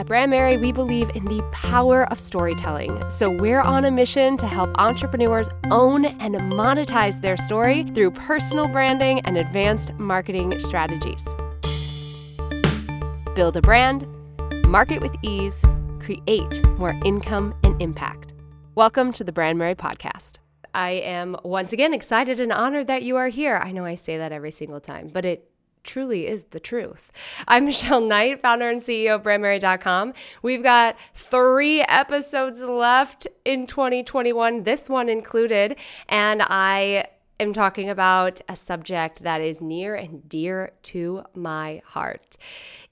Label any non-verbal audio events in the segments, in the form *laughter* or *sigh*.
At Brandmerry, we believe in the power of storytelling. So we're on a mission to help entrepreneurs own and monetize their story through personal branding and advanced marketing strategies. Build a brand, market with ease, create more income and impact. Welcome to the Brandmerry Podcast. I am once again excited and honored that you are here. I know I say that every single time, but it truly is the truth. I'm *laughs* Michelle Knight, founder and CEO of Brandmerry.com. We've got three episodes left in 2021, this one included, and I am talking about a subject that is near and dear to my heart.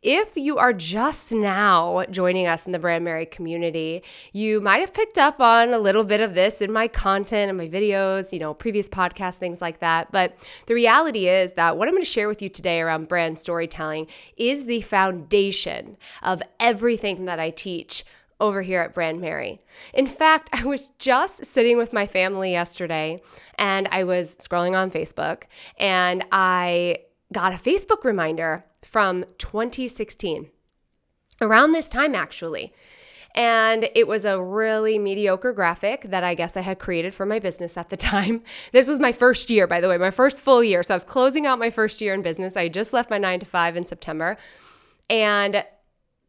If you are just now joining us in the Brandmerry community, you might have picked up on a little bit of this in my content and my videos, you know, previous podcasts, things like that. But the reality is that what I'm going to share with you today around brand storytelling is the foundation of everything that I teach over here at Brandmerry. In fact, *laughs* I was just sitting with my family yesterday and I was scrolling on Facebook and I got a Facebook reminder from 2016, around this time actually. And it was a really mediocre graphic that I guess I had created for my business at the *laughs* time. This was my first year, by the way, my first full year. So I was closing out my first year in business. I just left my nine to five in September. And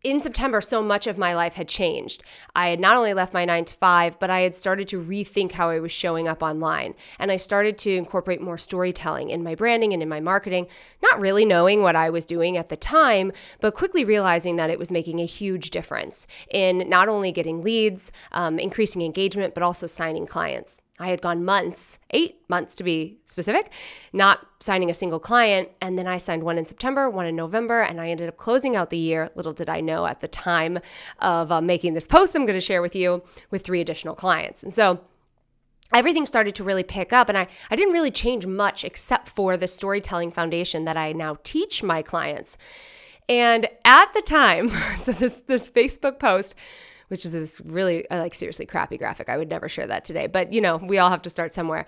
in September, so much of my life had changed. I had not only left my nine to five, but I had started to rethink how I was showing up online. And I started to incorporate more storytelling in my branding and in my marketing, not really knowing what I was doing at the time, but quickly realizing that it was making a huge difference in not only getting leads, um, increasing engagement, but also signing clients. I had gone months, eight months to be specific, not signing a single client. And then I signed one in September, one in November, and I ended up closing out the year. Little did I know at the time of uh, making this post, I'm going to share with you with three additional clients. And so everything started to really pick up and I, I didn't really change much except for the storytelling foundation that I now teach my clients. And at the time, *laughs* so this this Facebook post which is this really uh, like seriously crappy graphic. I would never share that today, but you know, we all have to start somewhere.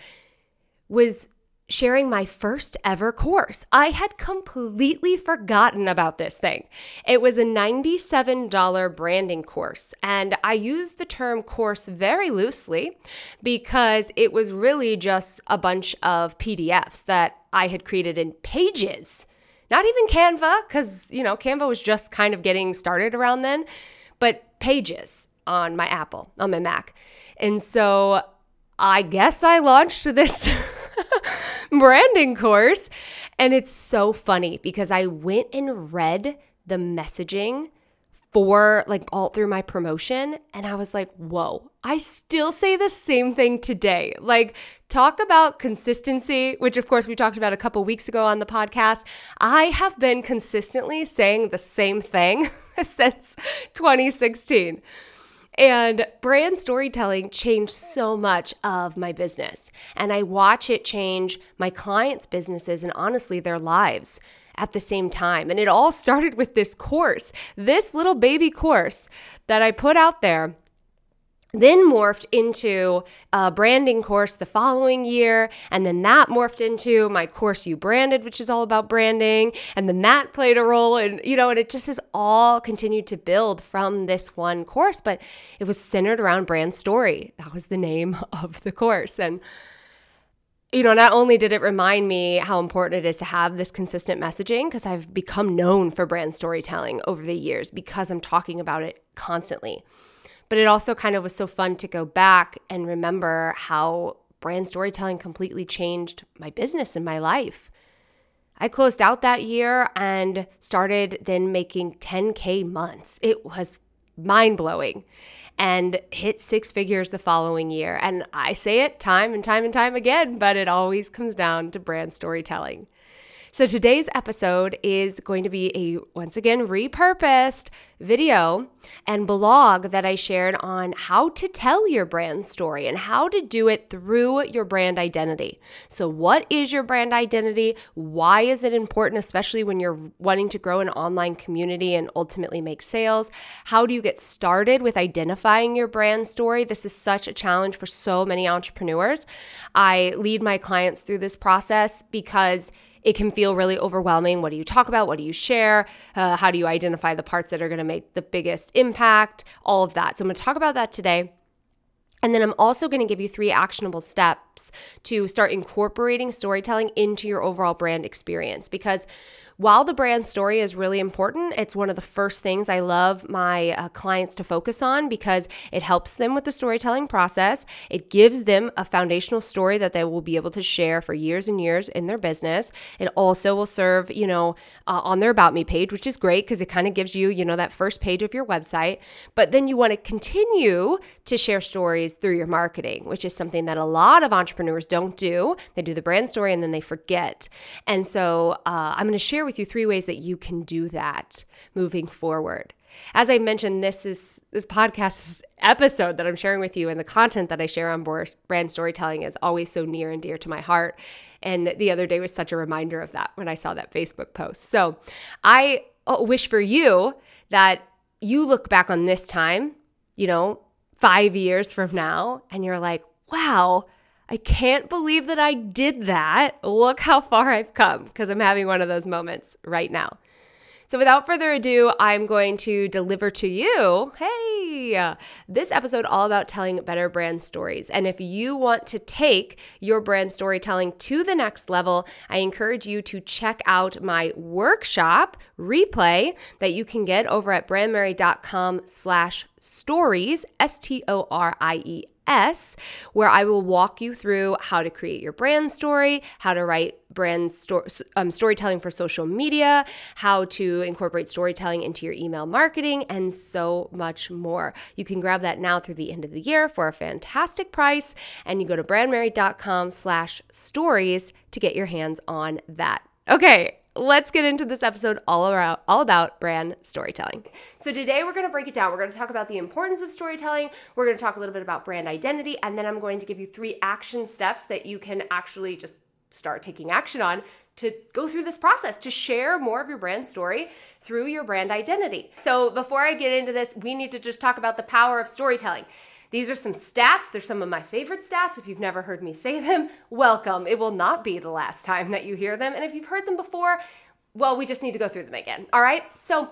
Was sharing my first ever course. I had completely forgotten about this thing. It was a $97 branding course, and I use the term course very loosely because it was really just a bunch of PDFs that I had created in pages. Not even Canva, because, you know, Canva was just kind of getting started around then but pages on my Apple, on my Mac. And so I guess I launched this *laughs* branding course. And it's so funny because I went and read the messaging for like all through my promotion. And I was like, whoa, I still say the same thing today. Like, talk about consistency, which of course we talked about a couple weeks ago on the podcast. I have been consistently saying the same thing *laughs* *laughs* since 2016. And brand storytelling changed so much of my business. And I watch it change my clients' businesses and honestly their lives at the same time. And it all *laughs* started with this course, this little baby course that I put out there then morphed into a branding course the following year and then that morphed into my course you branded which is all about branding and then that played a role and you know and it just has all continued to build from this one course but it was centered around brand story. That was the name *laughs* of the course. And you know, not only did it remind me how important it is to have this consistent messaging, because I've become known for brand storytelling over the years because I'm talking about it constantly, but it also kind of was so fun to go back and remember how brand storytelling completely changed my business and my life. I closed out that year and started then making 10K months. It was mind blowing and hit six figures the following year. And I say it time and time and time again, but it always comes down to brand storytelling. So today's episode is going to be a once again repurposed video and blog that I shared on how to tell your brand story and how to do it through your brand identity. So, what is your brand identity? Why is it important, especially when you're wanting to grow an online community and ultimately make sales? How do you get started with identifying your brand story? This is such a challenge for so many entrepreneurs. I lead my clients through this process because it can feel really overwhelming. What do you talk about? What do you share? Uh, how do you identify the parts that are going to make the biggest impact? All of that. So I'm going to talk about that today. And then I'm also going to give you three actionable steps to start incorporating storytelling into your overall brand experience because while the brand story is really important, it's one of the first things I love my uh, clients to focus on because it helps them with the storytelling process. It gives them a foundational story that they will be able to share for years and years in their business. It also will serve, you know, uh, on their About Me page, which is great because it kind of gives you, you know, that first page of your website. But then you want to continue to share stories through your marketing, which is something that a lot of entrepreneurs don't do. They do the brand story and then they forget. And so uh, I'm going to share with with you three ways that you can do that moving forward. As I mentioned, this is this podcast episode that I'm sharing with you and the content that I share on brand storytelling is always so near and dear to my heart. And the other day was such a reminder of that when I saw that Facebook post. So I uh, wish for you that you look back on this time, you know, five years from now, and you're like, wow, I can't believe that I did that. Look how far I've come because I'm having one of those moments right now. So, without further ado, I'm going to deliver to you, hey, this episode all about telling better brand stories. And if you want to take your brand storytelling to the next level, I encourage you to check out my workshop replay that you can get over at brandmerry.com slash stories, S T O R I E S, where I will walk you through how to create your brand story, how to write brand sto- um, storytelling for social media, how to incorporate storytelling into your email marketing, and so much more. You can grab that now through the end of the year for a fantastic price, and you go to brandmerry.com slash stories to get your hands on that. Okay, let's get into this episode all around all about brand storytelling. So today we're going to break it down. We're going to talk about the importance of storytelling. We're going to talk a little bit about brand identity and then I'm going to give you three action steps that you can actually just start taking action on to go through this process to share more of your brand story through your brand identity. So before I get into this, we need to just talk about the power of storytelling. These are some stats. They're some of my favorite stats. If you've never heard me say them, welcome. It will not be the last time that you hear them. And if you've heard them before, well, we just need to go through them again. All right? So,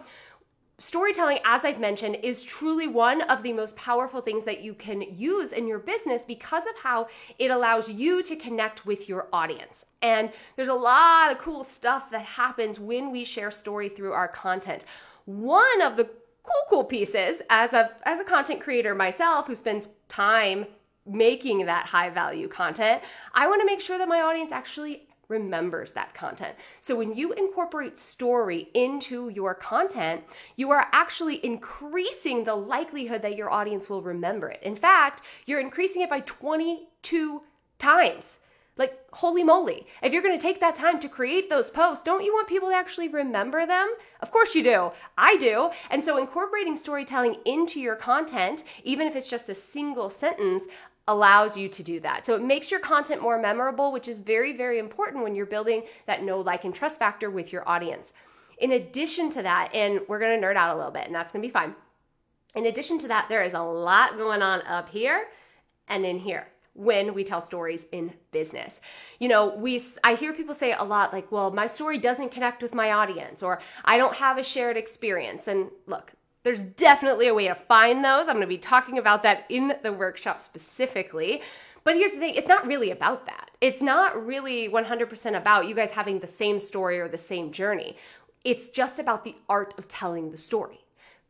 storytelling, as I've mentioned, is truly one of the most powerful things that you can use in your business because of how it allows you to connect with your audience. And there's a lot of cool stuff that happens when we share story through our content. One of the cool cool pieces as a as a content creator myself who spends time making that high value content i want to make sure that my audience actually remembers that content. So when you incorporate story into your content, you are actually increasing the likelihood that your audience will remember it. In fact, you're increasing it by 22 times. Like, holy moly. If you're going to take that time to create those posts, don't you want people to actually remember them? Of course you do. I do. And so, incorporating storytelling into your content, even if it's just a single sentence, allows you to do that. So it makes your content more memorable, which is very, very important when you're building that know, like, and trust factor with your audience. In addition to that, and we're gonna nerd out a little bit, and that's gonna be fine. In addition to that, there is a lot going on up here and in here when we tell stories in business. You know, we I hear people say a lot like, "Well, my story doesn't connect with my audience," or "I don't have a shared experience." And look, there's definitely a way to find those. I'm going to be talking about that in the workshop specifically. But here's the thing it's not really about that. It's not really 100% about you guys having the same story or the same journey. It's just about the art of telling the story.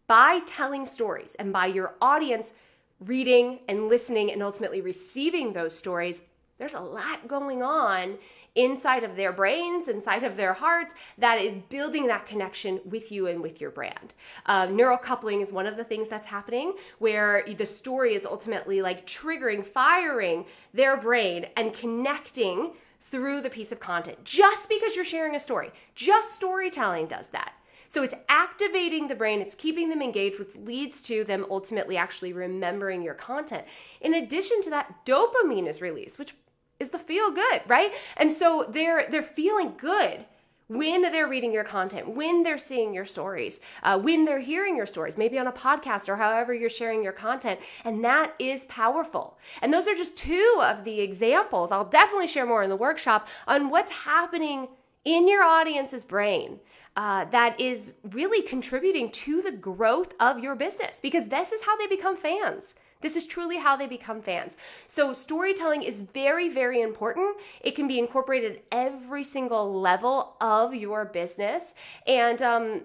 By telling stories and by your audience reading and listening and ultimately receiving those stories, there's a lot going on inside of their brains, inside of their hearts, that is building that connection with you and with your brand. Uh, neural coupling is one of the things that's happening where the story is ultimately like triggering, firing their brain and connecting through the piece of content just because you're sharing a story. Just storytelling does that. So it's activating the brain, it's keeping them engaged, which leads to them ultimately actually remembering your content. In addition to that, dopamine is released, which is the feel good, right? And so they're they're feeling good when they're reading your content, when they're seeing your stories, uh, when they're hearing your stories, maybe on a podcast or however you're sharing your content. And that is powerful. And those are just two of the examples. I'll definitely share more in the workshop on what's happening in your audience's brain uh, that is really contributing to the growth of your business because this is how they become fans. This is truly how they become fans. So, storytelling is very, very important. It can be incorporated at every single level of your business. And, um,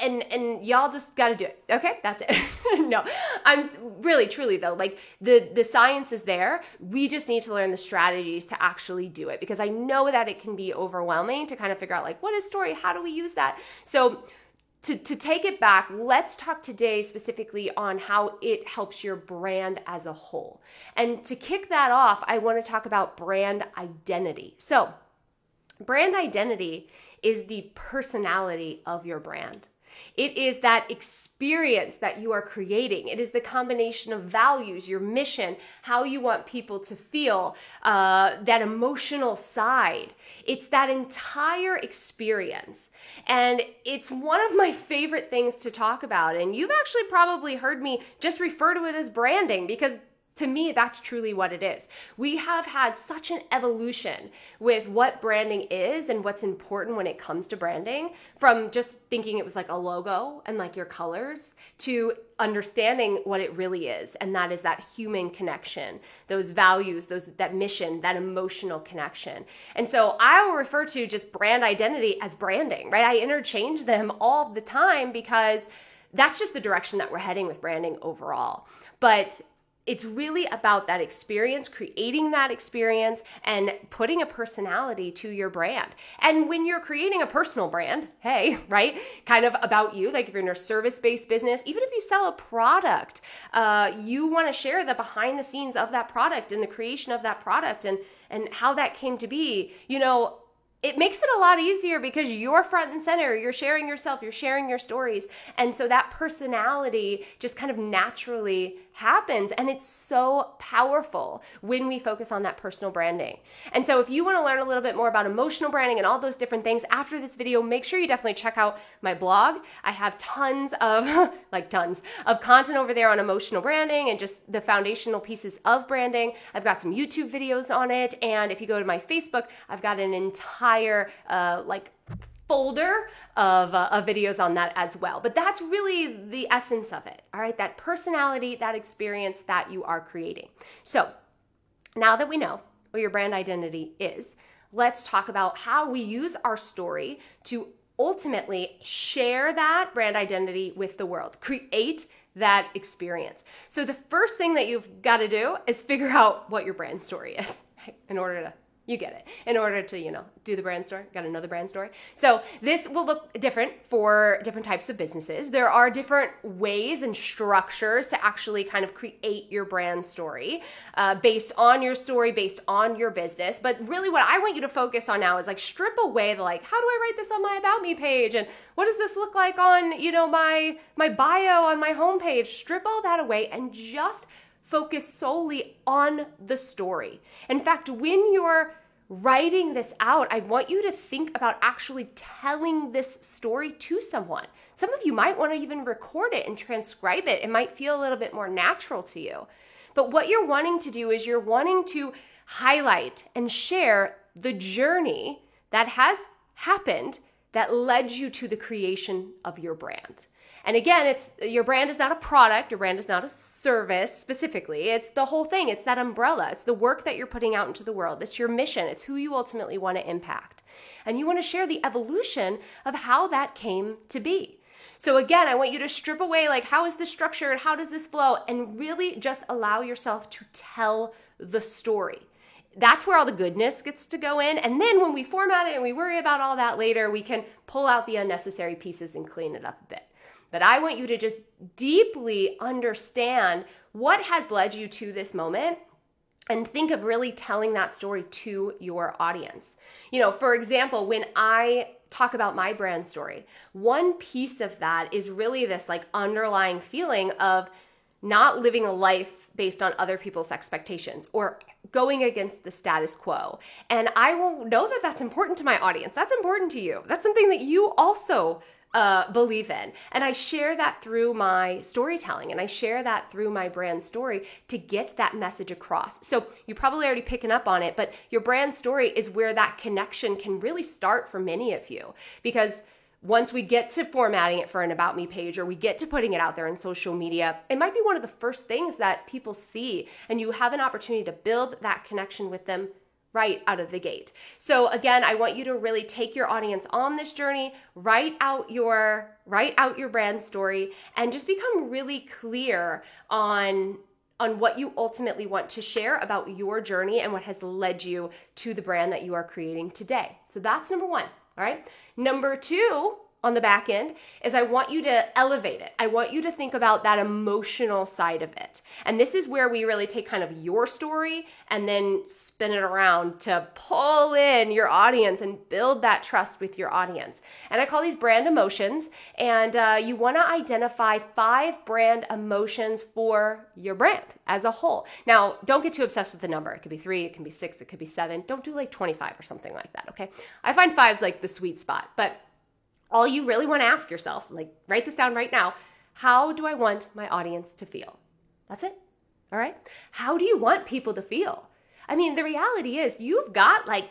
and and y'all just got to do it okay that's it *laughs* no i'm really truly though like the the science is there we just need to learn the strategies to actually do it because i know that it can be overwhelming to kind of figure out like what is story how do we use that so to, to take it back, let's talk today specifically on how it helps your brand as a whole. And to kick that off, I want to talk about brand identity. So, brand identity is the personality of your brand. It is that experience that you are creating. It is the combination of values, your mission, how you want people to feel, uh, that emotional side. It's that entire experience. And it's one of my favorite things to talk about. And you've actually probably heard me just refer to it as branding because to me, that's truly what it is. We have had such an evolution with what branding is and what's important when it comes to branding from just thinking it was like a logo and like your colors to understanding what it really is and that is that human connection those values those that mission that emotional connection. And so i will refer to just brand identity as branding right? I interchange them all the time because that's just the direction that we're heading with branding overall. But it's really about that experience, creating that experience, and putting a personality to your brand. And when you're creating a personal brand, hey, *laughs* right, kind of about you, like if you're in a service based business, even if you sell a product, uh, you want to share the behind the scenes of that product and the creation of that product and and how that came to be. You know, it makes it a lot easier because you're front and center. You're sharing yourself, you're sharing your stories. And so that personality just kind of naturally happens. And it's so powerful when we focus on that personal branding. And so if you want to learn a little bit more about emotional branding and all those different things after this video, make sure you definitely check out my blog. I have tons of, *laughs* like tons of content over there on emotional branding and just the foundational pieces of branding. I've got some YouTube videos on it. And if you go to my Facebook, I've got an entire entire uh, like folder of, uh, of videos on that as well. But that's really the essence of it, all right? That personality, that experience that you are creating. So now that we know what your brand identity is, let's talk about how we use our story to ultimately share that brand identity with the world, create that experience. So the first thing that you've got to do is figure out what your brand story is *laughs* in order to you get it. In order to, you know, do the brand story, got another brand story. So this will look different for different types of businesses. There are different ways and structures to actually kind of create your brand story uh, based on your story, based on your business. But really, what I want you to focus on now is like strip away the like, how do I write this on my about me page, and what does this look like on, you know, my my bio on my homepage? Strip all that away and just focus solely on the story. In fact, when you're writing this out, I want you to think about actually telling this story to someone. Some of you might want to even record it and transcribe it. It might feel a little bit more natural to you. But what you're wanting to do is you're wanting to highlight and share the journey that has happened that led you to the creation of your brand. And again, it's your brand is not a product, your brand is not a service specifically. It's the whole thing. It's that umbrella. It's the work that you're putting out into the world. It's your mission. It's who you ultimately want to impact. And you want to share the evolution of how that came to be. So again, I want you to strip away like how is this structured? How does this flow? And really just allow yourself to tell the story that's where all the goodness gets to go in. And then when we format it and we worry about all that later, we can pull out the unnecessary pieces and clean it up a bit. But I want you to just deeply understand what has led you to this moment and think of really telling that story to your audience. You know, for example, when I talk about my brand story, one piece of that is really this like underlying feeling of not living a life based on other people's expectations or going against the status quo. And I will know that that's important to my audience. That's important to you. That's something that you also uh, believe in. And I share that through my storytelling and I share that through my brand story to get that message across. So you're probably already picking up on it, but your brand story is where that connection can really start for many of you because once we get to formatting it for an about me page or we get to putting it out there in social media, it might be one of the first things that people see and you have an opportunity to build that connection with them right out of the gate. So again, I want you to really take your audience on this journey, write out your write out your brand story and just become really clear on on what you ultimately want to share about your journey and what has led you to the brand that you are creating today. So that's number 1, all right? Number 2, on the back end is I want you to elevate it. I want you to think about that emotional side of it. And this is where we really take kind of your story and then spin it around to pull in your audience and build that trust with your audience. And I call these brand emotions. And uh, you want to identify five brand emotions for your brand as a whole. Now, don't get too obsessed with the number. It could be three, it can be six, it could be seven. Don't do like 25 or something like that, okay? I find five's like the sweet spot. But all you really want to ask yourself, like write this down right now, how do I want my audience to feel? That's it. All right. How do you want people to feel? I mean, the reality is you've got like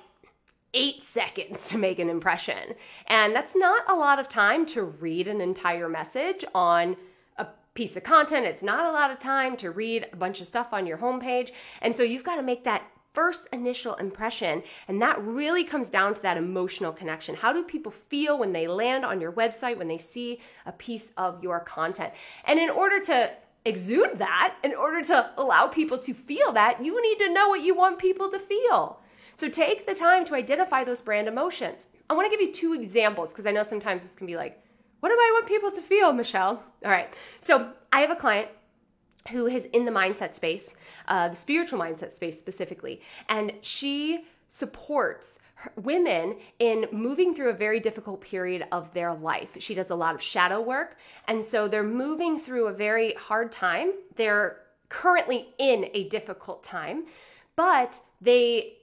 eight seconds to make an impression. And that's not a lot of time to read an entire message on a piece of content. It's not a lot of time to read a bunch of stuff on your homepage. And so you've got to make that first initial impression. And that really comes down to that emotional connection. How do people feel when they land on your website, when they see a piece of your content? And in order to exude that, in order to allow people to feel that, you need to know what you want people to feel. So take the time to identify those brand emotions. I want to give you two examples because I know sometimes this can be like, what do I want people to feel, Michelle? All right. So I have a client who is in the mindset space, uh, the spiritual mindset space specifically, and she supports women in moving through a very difficult period of their life. She does a lot of shadow work, and so they're moving through a very hard time. They're currently in a difficult time, but they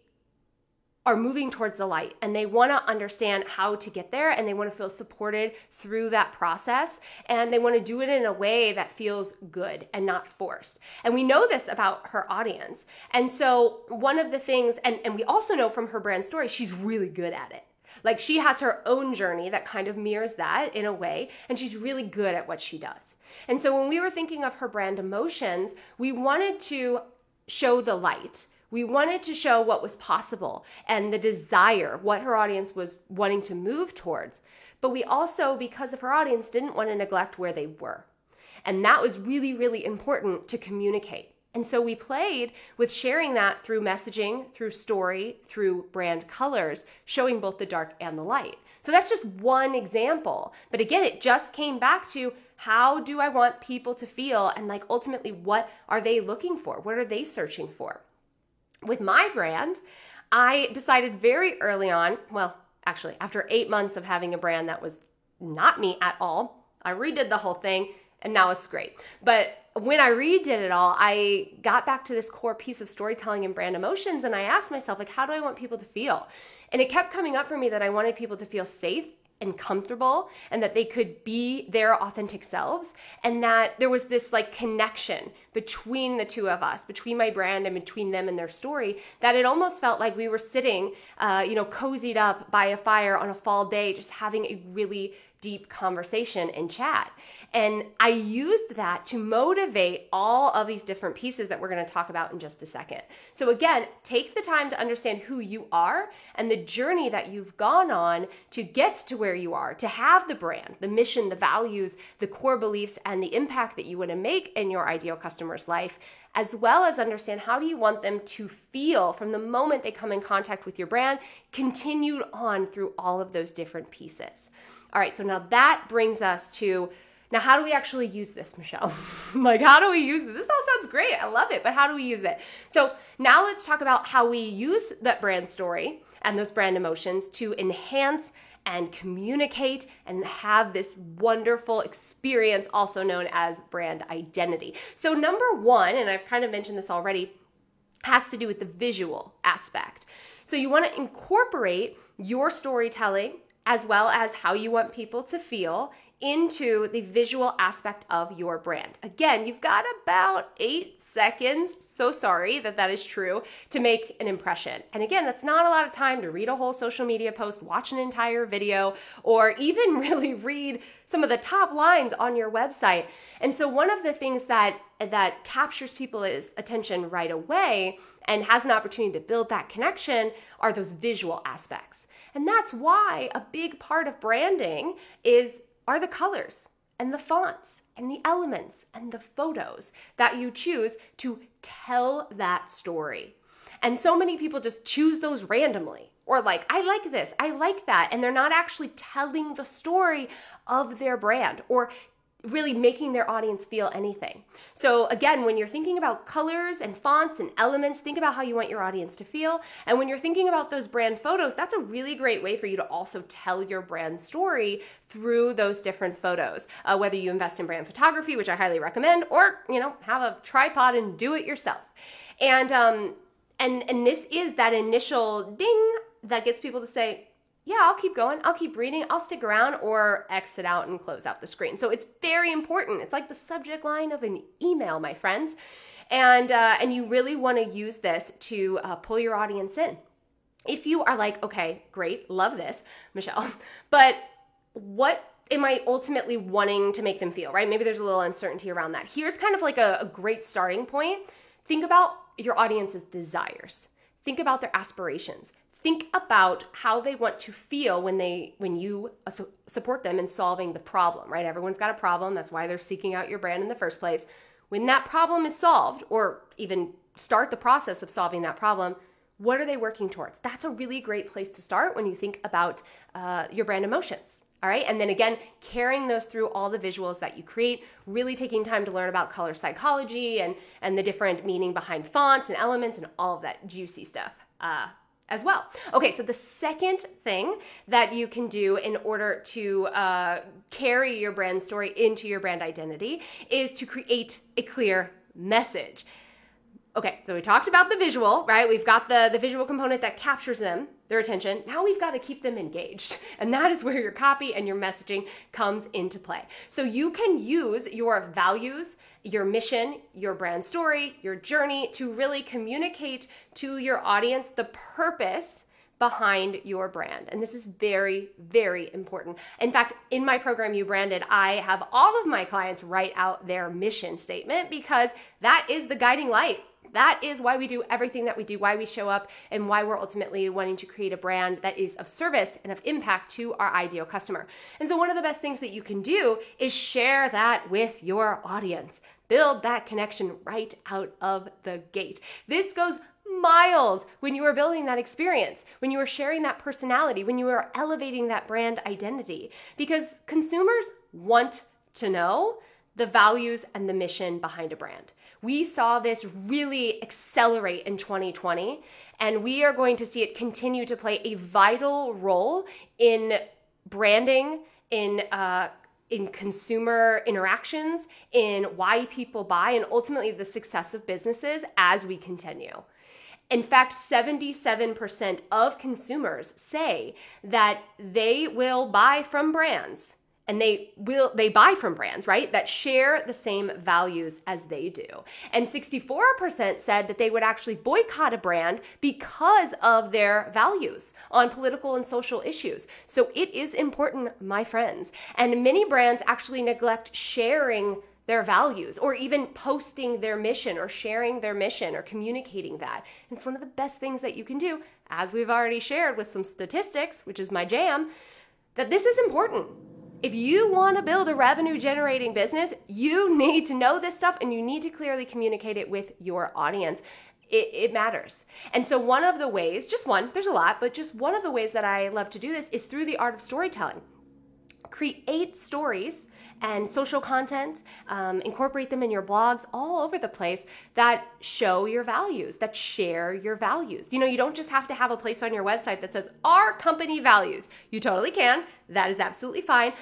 are moving towards the light and they want to understand how to get there and they want to feel supported through that process and they want to do it in a way that feels good and not forced. And we know this about her audience. And so one of the things and and we also know from her brand story she's really good at it. Like she has her own journey that kind of mirrors that in a way, and she's really good at what she does. And so when we were thinking of her brand emotions, we wanted to show the light we wanted to show what was possible and the desire, what her audience was wanting to move towards. But we also, because of her audience, didn't want to neglect where they were. And that was really, really important to communicate. And so we played with sharing that through messaging, through story, through brand colors, showing both the dark and the light. So that's just one example. But again, it just came back to how do I want people to feel? And like ultimately, what are they looking for? What are they searching for? With my brand, I decided very early on, well, actually, after eight months of having a brand that was not me at all, I redid the whole thing and now it's great. But when I redid it all, I got back to this core piece of storytelling and brand emotions and I asked myself like how do I want people to feel? And it kept coming up for me that I wanted people to feel safe and comfortable and that they could be their authentic selves and that there was this like connection between the two of us between my brand and between them and their story that it almost felt like we were sitting uh, you know cozied up by a fire on a fall day just having a really deep conversation and chat. And I used that to motivate all of these different pieces that we're going to talk about in just a second. So, again, take the time to understand who you are and the journey that you've gone on to get to where you are, to have the brand, the mission, the values, the core beliefs, and the impact that you want to make in your ideal customer's life as well as understand how do you want them to feel from the moment they come in contact with your brand, continued on through all of those different pieces. All right, so now that brings us to now, how do we actually use this, Michelle? *laughs* like, how do we use it? This all sounds great. I love it, but how do we use it? So, now let's talk about how we use that brand story and those brand emotions to enhance and communicate and have this wonderful experience, also known as brand identity. So, number one, and I've kind of mentioned this already, has to do with the visual aspect. So, you want to incorporate your storytelling as well as how you want people to feel into the visual aspect of your brand. Again, you've got about eight seconds, so sorry that that is true, to make an impression. And again, that's not a lot of time to read a whole social media post, watch an entire video, or even *laughs* really read some of the top lines on your website. And so one of the things that that captures people's attention right away and has an opportunity to build that connection are those visual aspects. And that's why a big part of branding is are the colors and the fonts and the elements and the photos that you choose to tell that story. And so many people just choose those randomly or like, I like this, I like that. And they're not actually telling the story of their brand or really making their audience feel anything. So, again, when you're thinking about colors and fonts and elements, think about how you want your audience to feel. And when you're thinking about those brand photos, that's a really great way for you to also tell your brand story through those different photos. Uh, whether you invest in brand photography, which I highly recommend, or you know, have a tripod and do it yourself. And um, and and this is that initial ding that gets people to say, yeah, I'll keep going. I'll keep reading. I'll stick around or exit out and close out the screen. So it's very important. It's like the subject line of an email, my friends. And, uh, and you really want to use this to uh, pull your audience in. If you are like, okay, great, love this, Michelle, *laughs* but what am I ultimately wanting to make them feel, right? Maybe there's a little uncertainty around that. Here's kind of like a, a great starting point. Think about your audience's desires. Think about their aspirations think about how they want to feel when they when you support them in solving the problem right everyone's got a problem that's why they're seeking out your brand in the first place when that problem is solved or even start the process of solving that problem what are they working towards that's a really great place to start when you think about uh, your brand emotions all right. And then again, carrying those through all the visuals that you create, really taking time to learn about color psychology and, and the different meaning behind fonts and elements and all of that juicy stuff. Uh, as well. Okay, so the second thing that you can do in order to uh, carry your brand story into your brand identity is to create a clear message. Okay, so we talked about the visual, right? We've got the, the visual component that captures them, their attention. Now we've got to keep them engaged. *laughs* And that is where your copy and your messaging comes into play. So you can use your values, your mission, your brand story, your journey to really communicate to your audience the purpose behind your brand. And this is very, very important. In fact, in my program, You Branded, I have all of my clients write out their mission statement because that is the guiding light that is why we do everything that we do, why we show up, and why we're ultimately wanting to create a brand that is of service and of impact to our ideal customer. And so, one of the best things that you can do is share that with your audience. Build that connection right out of the gate. This goes miles when you are building that experience, when you are sharing that personality, when you are elevating that brand identity, because consumers want to know the values and the mission behind a brand. We saw this really accelerate in 2020, and we are going to see it continue to play a vital role in branding, in uh, in consumer interactions, in why people buy, and ultimately the success of businesses as we continue. In fact, 77% of consumers say that they will buy from brands and they will they buy from brands right that share the same values as they do and 64% said that they would actually boycott a brand because of their values on political and social issues so it is important my friends and many brands actually neglect sharing their values or even posting their mission or sharing their mission or communicating that. It's one of the best things that you can do, as we've already shared with some statistics, which is my jam, that this is important. If you want to build a revenue generating business, you need to know this stuff and you need to clearly communicate it with your audience. It, it, matters. And so, one of the ways, just one, there's a lot, but just one of the ways that I love to do this is through the art of storytelling. Create stories and social content, um, incorporate them in your blogs all over the place that show your values, that share your values. You know, you don't just have to have a place on your website that says our company values. You totally can, that is absolutely fine.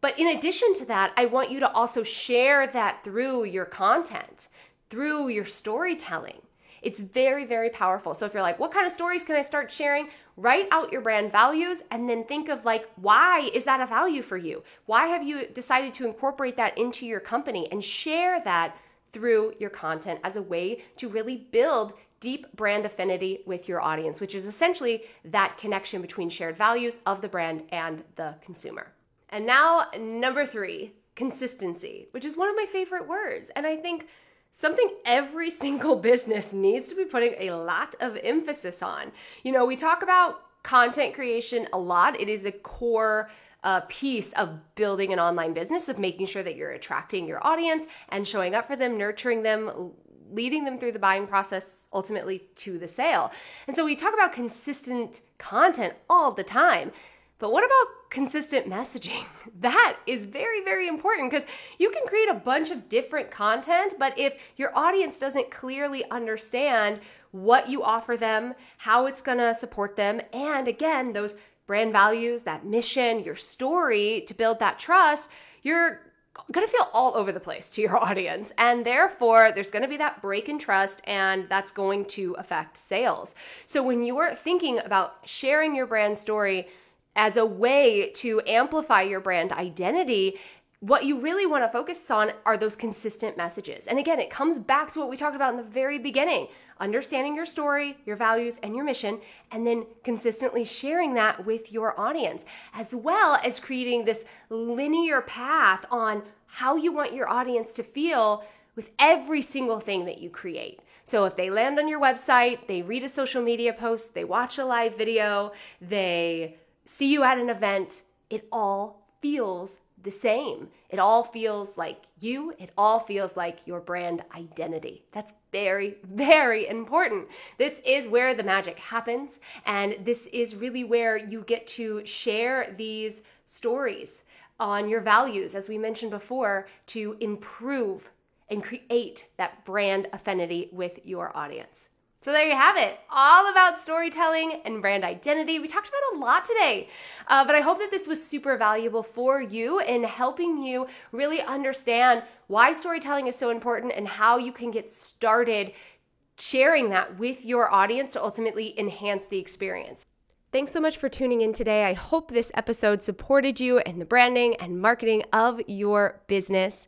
But in addition to that, I want you to also share that through your content, through your storytelling. It's very, very powerful. So if you're like, what kind of stories can I start sharing? Write out your brand values and then think of like, why is that a value for you? Why have you decided to incorporate that into your company and share that through your content as a way to really build deep brand affinity with your audience, which is essentially that connection between shared values of the brand and the consumer. And now, number three, consistency, which is one of my favorite words. And I think something every *laughs* single business needs to be putting a lot of emphasis on. You know, we talk about content creation a lot, it is a core uh, piece of building an online business, of making sure that you're attracting your audience and showing up for them, nurturing them, leading them through the buying process ultimately to the sale. And so we talk about consistent content all the time. But what about consistent messaging? *laughs* That is very, very important because you can create a bunch of different content, but if your audience doesn't clearly understand what you offer them, how it's gonna support them, and again, those brand values, that mission, your story to build that trust, you're going to feel all over the place to your *laughs* audience. And therefore, there's going to be that break in trust, and that's going to affect sales. So, when you are thinking about sharing your brand story as a way to amplify your brand identity, what you really want to focus on are those consistent messages. And again, it comes back to what we talked about in the very beginning understanding your story, your values, and your mission, and then consistently sharing that with your audience, as well as creating this linear path on how you want your audience to feel with every single thing that you create. So if they land on your website, they read a social media post, they watch a live video, they see you at an event, it all feels the same. It all feels like you, it all feels like your brand identity. That's very, *laughs* very important. This is where the magic happens, and this is really where you get to share these stories on your values, as we mentioned before, to improve and create that brand affinity with your audience. So there you have it, all about storytelling and brand identity. We talked about a lot today, uh, but I hope that this was super valuable for you in helping you really understand why storytelling is so important and how you can get started sharing that with your audience to ultimately enhance the experience. Thanks so much for tuning in today. I hope this episode supported you in the branding and marketing of your business.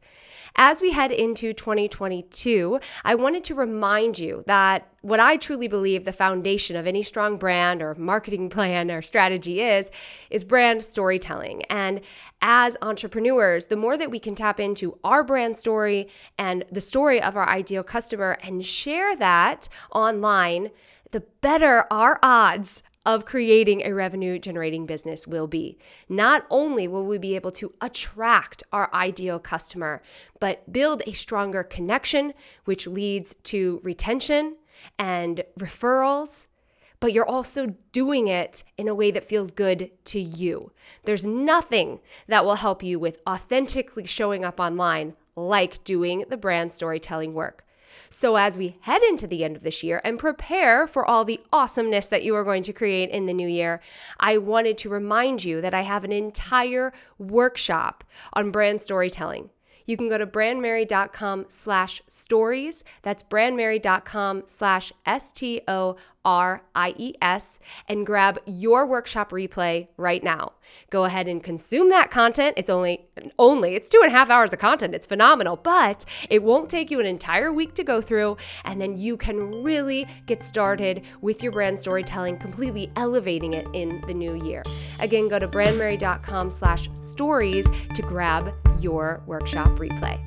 As we head into 2022, I wanted to remind you that what I truly believe the foundation of any strong brand or marketing *laughs* plan or strategy is, is brand storytelling. And as entrepreneurs, the more that we can tap into our brand story and the story of our ideal customer and share that online, the better our odds of creating a revenue generating business will be. Not only will we be able to attract our ideal customer, but build a stronger connection, which leads to retention and referrals. But you're also doing it in a way that feels good to you. There's nothing that will help you with authentically showing up online like doing the brand storytelling work. So, as we head into the end of this year and prepare for all the awesomeness that you are going to create in the new year, I wanted to remind you that I have an entire workshop on brand storytelling. You can go to brandmerry.com slash stories. That's brandmerry.com slash S T O R I E S and grab your workshop replay right now. Go ahead and consume that content. It's only, only, it's two and a half hours of content. It's phenomenal, but it won't take you an entire week to go through. And then you can really get started with your brand storytelling, completely elevating it in the new year. Again, go to brandmerry.com slash stories to grab your workshop replay.